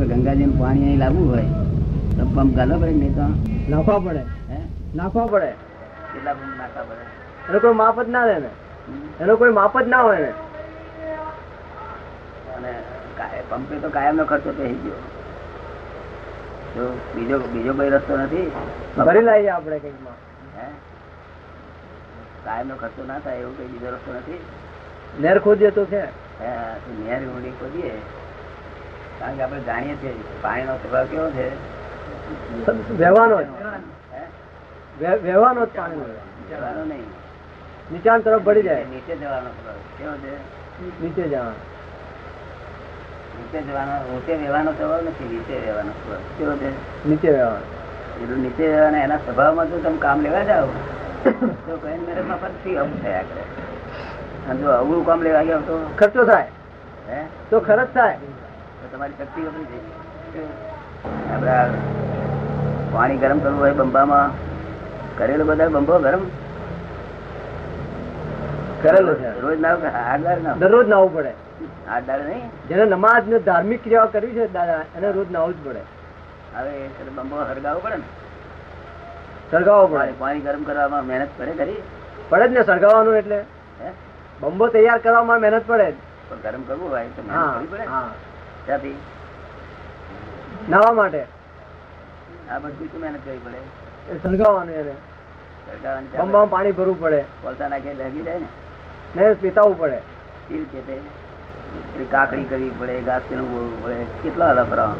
આપણે ગંગાજીનું પાણી અહીં લાવવું હોય તો પંપ ગાલો પડે નહીં તો? નાખવા પડે. નાખવા પડે. કેટલા પંપ નાખવા પડે? એનો કોઈ માપ જ ના રહે ને. એનો કોઈ માપ જ ના હોય ને. અને પંપે તો કાયમનો ખર્ચો થઈ ગયો. જો બીજો બીજો કોઈ રસ્તો નથી? ભરી લઈએ આપણે કંઈકમાં હે? કાયમનો ખર્ચો ના થાય એવું કઈ બીજો રસ્તો નથી? નેર ખોદીએ તો છે. હે, તો નેર ઊંડી ખોદીએ. કારણ કે આપણે જાણીએ છીએ પાણીનો સ્વભાવ કેવો છે. વહેવાનો વહેવાનો જ પાણી જવાનો નહીં. નીચાણ તરફ ભળી જાય. નીચે જવાનો કેવો છે? નીચે જવાનો. નીચે જવાનો નીચે રહેવાનો સ્વભાવ નથી નીચે રહેવાનો સ્વભાવ. કેવો છે? નીચે રહેવાનો. એટલું નીચે રહેવાના એના સ્વભાવમાં જો તમે કામ લેવા જાઓ તો કઈ મેરેજમાં ફરીથી અમ થયા કરે. અને જો અવળું કામ લેવા ગયો તો? ખર્ચો થાય. હે? તો ખર્ચ થાય. તમારી શક્તિ વપરી છે પાણી ગરમ કરવું હોય બંબામાં કરેલો બધા બંબો ગરમ? કરેલો છે. રોજ ના હાથ ના દરરોજ નાવું પડે. હાથ નહીં? જેને નમાજ ને ધાર્મિક ક્રિયાઓ કરવી છે દાદા એને રોજ નાવું જ પડે. હવે બંબો હરગાવવો પડે ને? સળગાવવો પડે. પાણી ગરમ કરવામાં મહેનત પડે કરી પડે જ ને સળગાવવાનું એટલે. બંબો તૈયાર કરવામાં મહેનત પડે. પણ ગરમ કરવું હોય તો મહેનત હા કરવી પડે. નાવા માટે? આ બધું શું મહેનત કરવી પડે? એ સળગાવવાનું એને. બંબામાં પાણી ભરવું પડે. કોલસા નાખીએ એટલે હગી જાય ને? ને પીતાવવું પડે. એ રીતે કાકડી કરવી પડે ઘાસ બોલવું પડે. કેટલા અલગ કરવાનો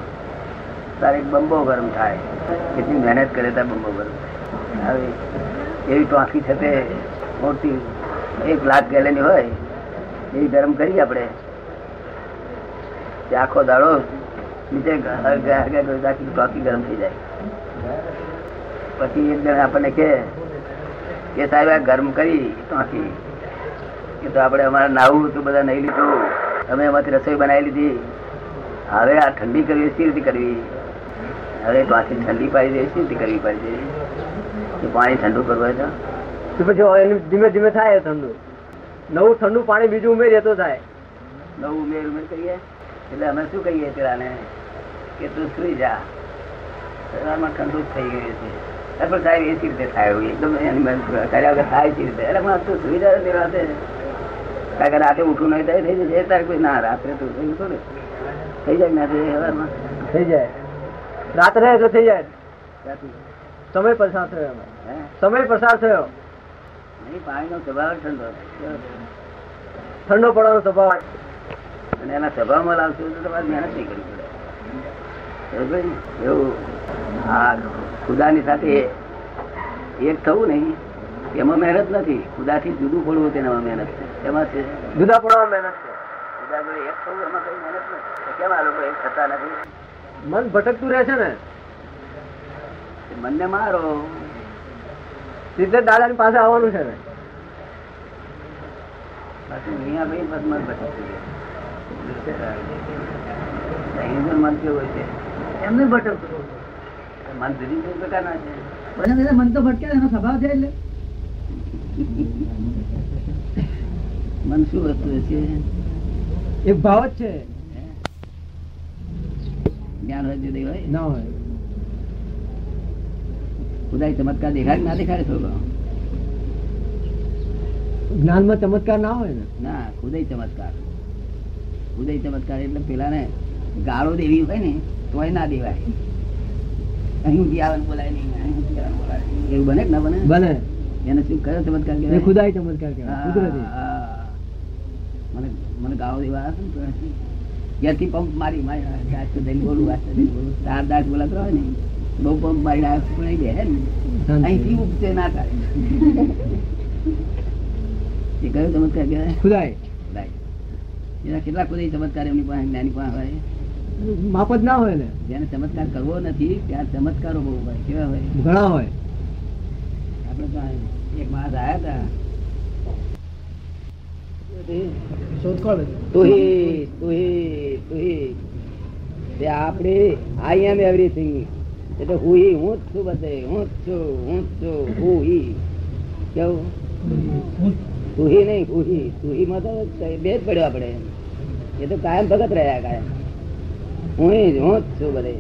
તારે બંબો ગરમ થાય. કેટલી મહેનત કરે ત્યાં બંબો ગરમ થાય. હવે એવી ટોંકી છે તે મોટી એક લાખ ગેલેની હોય એવી ગરમ કરી આપણે. તે આખો દાડો નીચે કરી ગરમ થઈ જાય. પછી એક જણ આપણને કે કે સાહેબ આ ગરમ કરી ટોંકી કે તો આપણે અમારે નાવું હતું બધા નહીં લીધું. અમે એમાંથી રસોઈ બનાવી લીધી. હવે આ ઠંડી કરવી સી રીતે કરવી? હવે પાછી ઠંડી પાડી દે સી રીતે કરવી પડશે કે પાણી ઠંડુ કરવું હોય તો? પછી ધીમે ધીમે થાય ઠંડુ. નવું ઠંડુ પાણી બીજું ઉમેરીએ તો થાય. નવું ઉમેર ઉમેર કરીએ? એટલે અમે શું કહીએ પેલાને કે તું સુઈ જા. શરીરમાં ઠંડુ થઈ ગયું છે. પણ સાહેબ એ રીતે થાય એકદમ કર્યા વગર થાય છે રીતે. એટલે પણ તું સુઈ જા તે રાતે. કારણ કે રાતે ઉઠવું નહીં થાય થઈ જશે. તારે કોઈ ના રાત્રે તું થઈ થોડે થઈ જાય ના થઈ સવારમાં થઈ જાય. રાત્રે એટલે થઈ જાય. સમય પસાર થયો સમય પસાર થયો. નહીં પાણીનો સ્વભાવ ઠંડો. ઠંડો પડવાનો સ્વભાવ. અને એના સ્વભાવમાં લાવશો તો તમારે મહેનત નહીં કરવી પડે. એવું. આ ખુદાની સાથે એક થવું નહીં. એમાં મહેનત નથી. ખુદાથી જુદું પડવું તેનામાં મહેનત છે. એમાં છે. જુદા પડવામાં મહેનત છે. એક થવું એમાં કઈ મહેનત નથી. કેમ આ લોકો એક થતા નથી? મન ભટકતું રહે છે ને? મનને મારો. સીધે દાદાની પાસે આવવાનું છે ને? પાછું અહીંયા ભાઈ મન ભટકતું રહે. મન કેવું હોય છે? એમને ભટકતું મન જુદી જુદી પ્રકારના છે. મન તો ભટકે એનો સ્વભાવ છે એટલે. મન શું વસ્તુ છે એ ભાવ જ છે. જ્ઞાન હોય જુદી હોય ના હોય. ખુદાઈ ચમત્કાર દેખાય ના દેખાય થોડો જ્ઞાનમાં ચમત્કાર ના હોય ને? ના ખુદાય ચમત્કાર. ખુદાઈ ચમત્કાર એટલે પેલા ને ગાળો દેવી હોય ને તોય ના દેવાય. અહીં ઊંધી આવે ને બોલાય નહીં અહીં ઊંધી આવે ને બોલાય એવું બને કે ના બને? બને. એને શું કયો ચમત્કાર કહેવાય? કહેવાય. મને મને ગાળો દેવા આવે છે ને તો ઘેરથી પંપ મારી મારી દઈને બોલું બોલું. તાર દાસ બોલાતો હોય ને બહુ પંપ મારી પણ બેહે ને. અહીંથી ના થાય. એ કયો ચમત્કાર કહેવાય. એના કેટલા કોઈ ચમત્કાર એમની પાસે જ્ઞાની પાસે હોય? માપ જ ના હોય ને. જેને ચમત્કાર કરવો નથી ત્યાં ચમત્કારો બહુ હોય. કેવા હોય? ઘણા હોય. આપણે એક માણસ આવ્યા હતા. આપણે આઈ એમ એવરીથિંગ એટલે હું હી હું જ છું બધે. હું જ છું હું જ છું હું કેવું? તુહી નહીં હુહી સુહી. માં તો બે જ પડ્યો આપણે એ તો કાયમ ભગત રહ્યા કાયમ. હું હું જ છું બધે.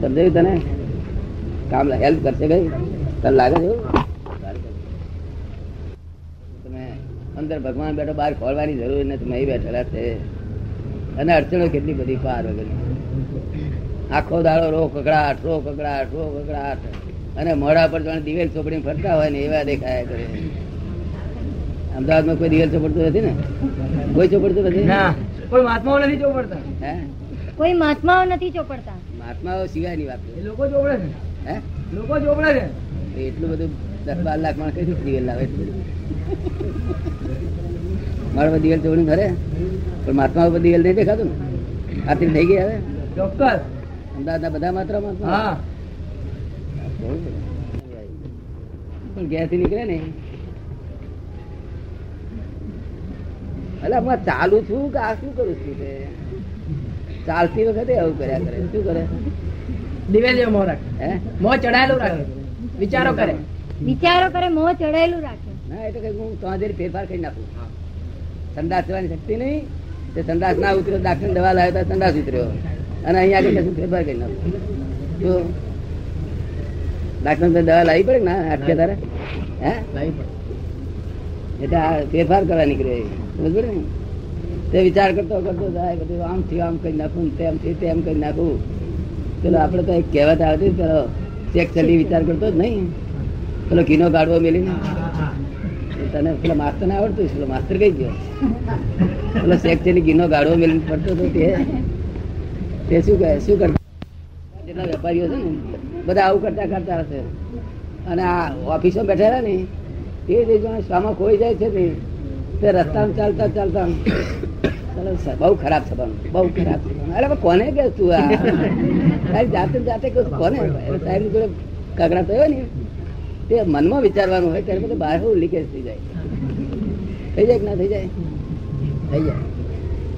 સમજાયું તને? કામ હેલ્પ કરશે ભાઈ તને લાગે છે? તમે અંદર ભગવાન બેઠો, બહાર ખોલવાની જરૂર નથી. અહીં બેઠેલા છે. અને અડચણો કેટલી બધી પાર વગર આખો દાડો રો કકડાટ રો કકડાટ રો કકડાટ. અને મોડા પર જાણે દિવેલ ચોપડી ફરતા હોય ને એવા દેખાયા કરે. અમદાવાદમાં કોઈ દિવેલ ચોપડતું નથી ને? કોઈ ચોપડતું નથી? કોઈ મહાત્માઓ નથી ચોપડતા. હે? કોઈ મહાત્માઓ નથી ચોપડતા. મહાત્માઓ સિવાયની વાત એ લોકો ચોપડે છે. હે? લોકો ચોપડે છે. એટલું બધું દસ બાર લાખ માણસ કઈ દિવેલ લાવે? એટલું બધું? મારા પર દિવેલ ચોપડી ખરે પણ મહાત્મા ઉપર દિવેલ નહીં દેખાતું ને? ખાતરી થઈ ગઈ હવે? ચોક્કસ. અમદાવાદના બધા માત્ર મહાત્મા? હા. પણ ઘેર નીકળે ને. એટલે હું ચાલુ છું કે આ શું કરું છું તે? ચાલતી વખતે આવું કર્યા કરે. શું કરે? દિવેલ જેવો મોં રાખે. હે? મોં ચડાયેલું રાખે. વિચારો કરે. વિચારો કરે મોં ચડાયેલું રાખે. ના એટલે કઈ હું તો જરી ફેરફાર કરી નાખું. સંદાસ થવાની શક્તિ નહીં. તે સંદાસ ના ઉતર્યો ડાક્ટર દવા લાવ્યો તો સંદાસ ઉતર્યો. અને અહીંયા આગળ ફેરફાર કરી નાખું. તો ડાક્ટર દવા લાવી પડે ને ના? આટકે તારે હે? એટલે આ ફેરફાર કરવા નીકળે. સમજ ને? તે વિચાર કરતો કરતો જાય બધું આમ થયું આમ કરી નાખું ને તેમ થયું તેમ કરી નાખું. પેલો આપણે તો એક કહેવત આવતી પેલો ચેક ચલી વિચાર કરતો જ નહીં. પેલો ઘીનો ગાડવો મેલીને. તને પેલો માસ્તર ને આવડતું. પેલો માસ્તર કઈ ગયો. પેલો ચેક ચલી ઘીનો ગાડવો મેલી પડતો હતો તે. તે શું કહે? શું કરતો? જેટલા વેપારીઓ છે ને બધા આવું કરતા કરતા હશે. અને આ ઓફિસો બેઠેલા ને, એ જાણે શામાં ખોઈ જાય છે ને, તે રસ્તામાં ચાલતા ચાલતા ચાલો બહુ ખરાબ થવાનું બહુ ખરાબ થવાનું અરે કોને કે તું આ? તારી જાતે જાતે કહું કોને? એટલે ની જોડે કગડા થયો ને, તે મનમાં વિચારવાનું હોય ત્યારે બધું બહાર લીકેજ થઈ જાય. થઈ જાય કે ના થઈ જાય? થઈ જાય.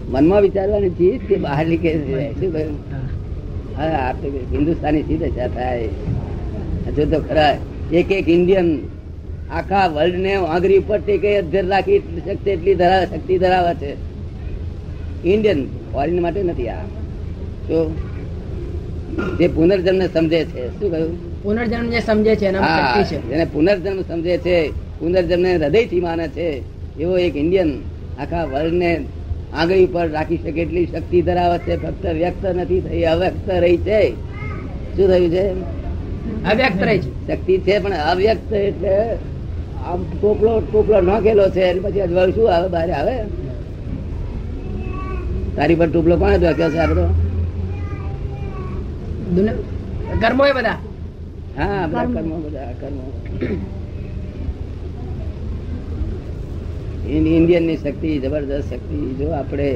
મનમાં વિચારવાની ચીજ તે બહાર લીકેજ થઈ જાય? શું કહ્યું? હા આ તો હિન્દુસ્તાની સીધે થાય. જો તો ખરા એક એક ઇન્ડિયન આખા વર્લ્ડ ને આંગળી ઉપર ટેકે અધ્યર રાખી શકતે એટલી ધરાવે શક્તિ ધરાવે છે. ઇન્ડિયન ફોરેન માટે નથી આ. તો જે પુનર્જન્મ ને સમજે છે શું કહ્યું? પુનર્જન્મ જે સમજે છે જેને પુનર્જન્મ સમજે છે પુનર્જન્મ ને હૃદયથી માને છે. એવો એક ઇન્ડિયન આખા વર્લ્ડ ને આંગળી ઉપર રાખી શકે એટલી શક્તિ ધરાવે છે ફક્ત વ્યક્ત નથી થઈ અવ્યક્ત રહી છે. શું થયું છે? અવ્યક્ત રહી છે. શક્તિ છે પણ અવ્યક્ત એટલે આમ ટોપલો ટોપલો નાખેલો છે અને પછી અજવાળું શું આવે? બહાર આવે? તારી પર ટોપલો કોણે નાખ્યો છે આ બધો? કર્મો બધા. હા બધા. કર્મો બધા કર્મો. ઇન્ડિયનની શક્તિ જબરદસ્ત શક્તિ જો આપણે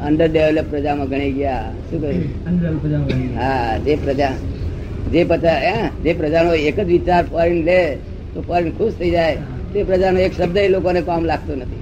અંડર ડેવલપ પ્રજામાં ગણી ગયા શું કહ્યું? હા જે પ્રજા જે પ્રજા હે, જે પ્રજાનો એક જ વિચાર ફોરેન લે તો ફોરેન ખુશ થઈ જાય. તે પ્રજાનો એક શબ્દ એ લોકોને કામ લાગતો નથી.